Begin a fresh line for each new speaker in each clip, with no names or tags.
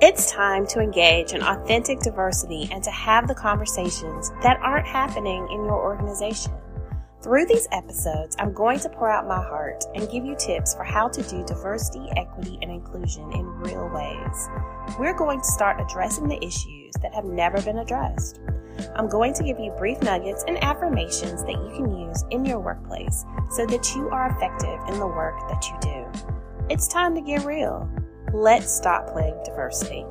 It's time to engage in authentic diversity and to have the conversations that aren't happening in your organization. Through these episodes, I'm going to pour out my heart and give you tips for how to do diversity, equity, and inclusion in real ways. We're going to start addressing the issues that have never been addressed. I'm going to give you brief nuggets and affirmations that you can use in your workplace so that you are effective in the work that you do. It's time to get real. Let's stop playing diversity.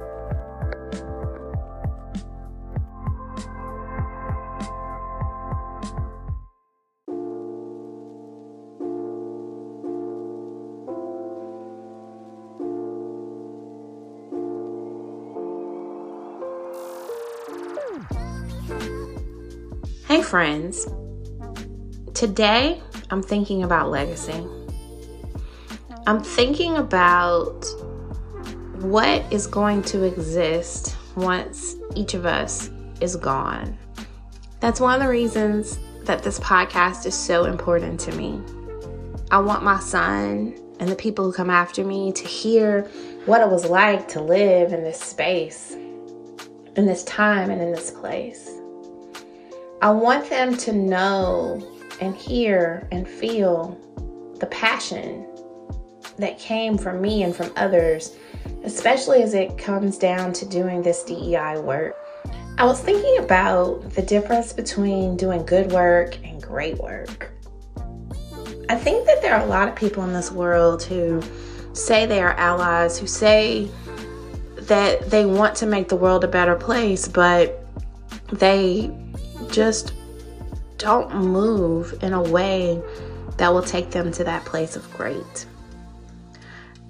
Hey, friends. Today, I'm thinking about legacy. I'm thinking about what is going to exist once each of us is gone. That's one of the reasons that this podcast is so important to me. I want my son and the people who come after me to hear what it was like to live in this space, in this time, and in this place. I want them to know and hear and feel the passion that came from me and from others, especially as it comes down to doing this DEI work. I was thinking about the difference between doing good work and great work. I think that there are a lot of people in this world who say they are allies, who say that they want to make the world a better place, but they just don't move in a way that will take them to that place of great.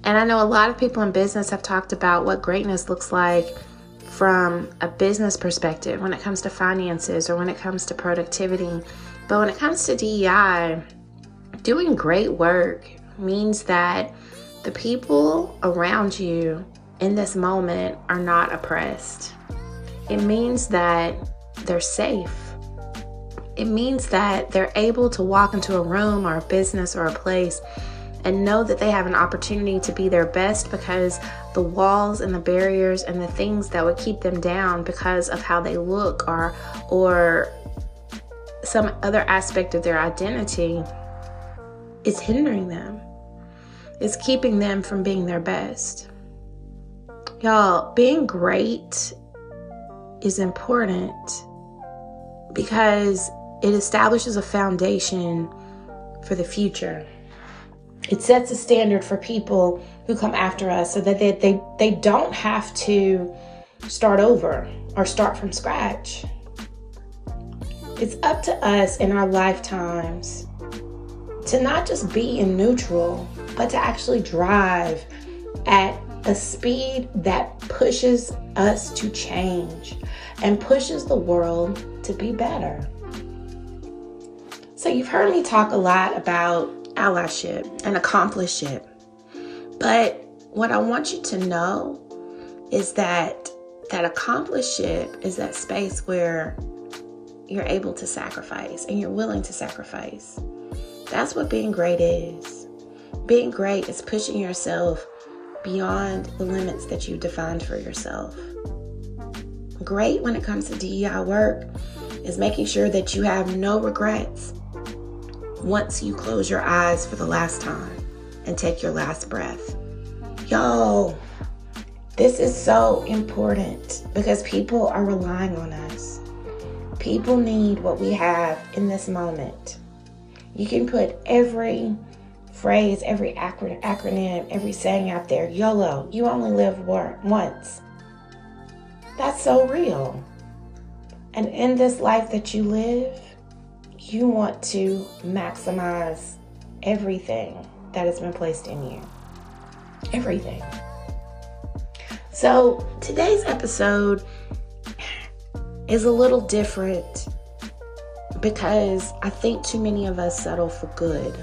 And I know a lot of people in business have talked about what greatness looks like from a business perspective when it comes to finances or when it comes to productivity. But when it comes to DEI, doing great work means that the people around you in this moment are not oppressed. It means that they're safe it means that they're able to walk into a room or a business or a place and know that they have an opportunity to be their best because the walls and the barriers and the things that would keep them down because of how they look or or some other aspect of their identity is hindering them. It's keeping them from being their best. Y'all, being great is important because it establishes a foundation for the future. It sets a standard for people who come after us so that they, they, they don't have to start over or start from scratch. It's up to us in our lifetimes to not just be in neutral, but to actually drive at a speed that pushes us to change and pushes the world to be better. So, you've heard me talk a lot about allyship and accompliceship. But what I want you to know is that that accompliceship is that space where you're able to sacrifice and you're willing to sacrifice. That's what being great is. Being great is pushing yourself beyond the limits that you defined for yourself. Great when it comes to DEI work is making sure that you have no regrets once you close your eyes for the last time and take your last breath. Yo, this is so important because people are relying on us. People need what we have in this moment. You can put every phrase, every acronym, every saying out there YOLO, you only live once. That's so real. And in this life that you live, you want to maximize everything that has been placed in you. Everything. So, today's episode is a little different because I think too many of us settle for good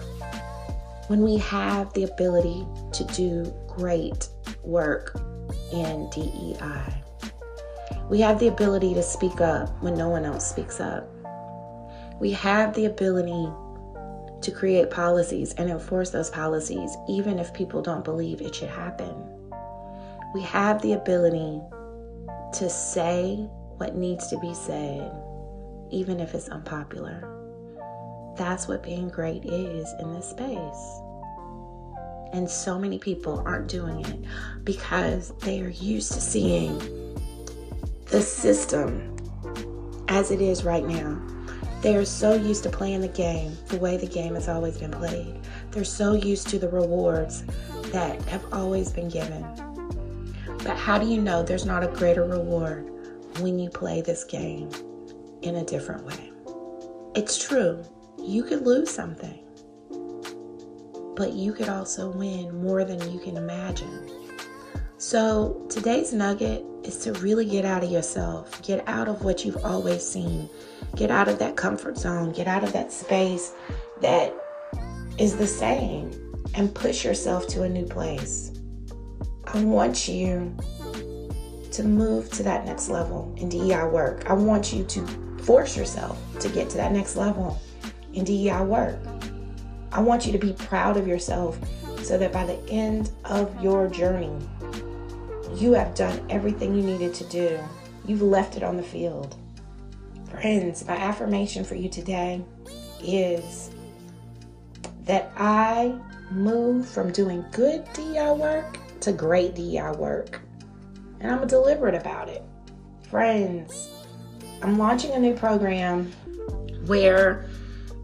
when we have the ability to do great work in DEI. We have the ability to speak up when no one else speaks up. We have the ability to create policies and enforce those policies, even if people don't believe it should happen. we have the ability to say what needs to be said, even if it's unpopular. That's what being great is in this space. And so many people aren't doing it because they are used to seeing the system as it is right now. They are so used to playing the game the way the game has always been played. They're so used to the rewards that have always been given. But how do you know there's not a greater reward when you play this game in a different way? It's true, you could lose something but you could also win more than you can imagine. So, today's nugget is to really get out of yourself, get out of what you've always seen, get out of that comfort zone, get out of that space that is the same, and push yourself to a new place. I want you to move to that next level in DEI work. I want you to force yourself to get to that next level in DEI work. I want you to be proud of yourself so that by the end of your journey, you have done everything you needed to do. You've left it on the field. Friends, my affirmation for you today is that I move from doing good DI work to great DI work. And I'm deliberate about it. Friends, I'm launching a new program where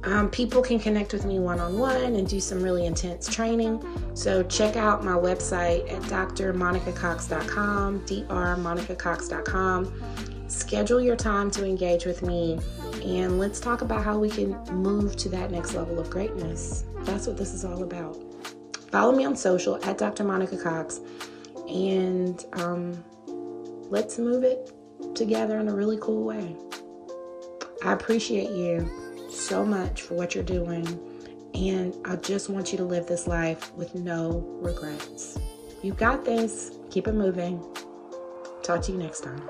um, people can connect with me one on one and do some really intense training. So check out my website at drmonicacox.com, drmonicacox.com. Schedule your time to engage with me and let's talk about how we can move to that next level of greatness. That's what this is all about. Follow me on social at Dr. Monica Cox and um, let's move it together in a really cool way. I appreciate you so much for what you're doing. And I just want you to live this life with no regrets. You got this. Keep it moving. Talk to you next time.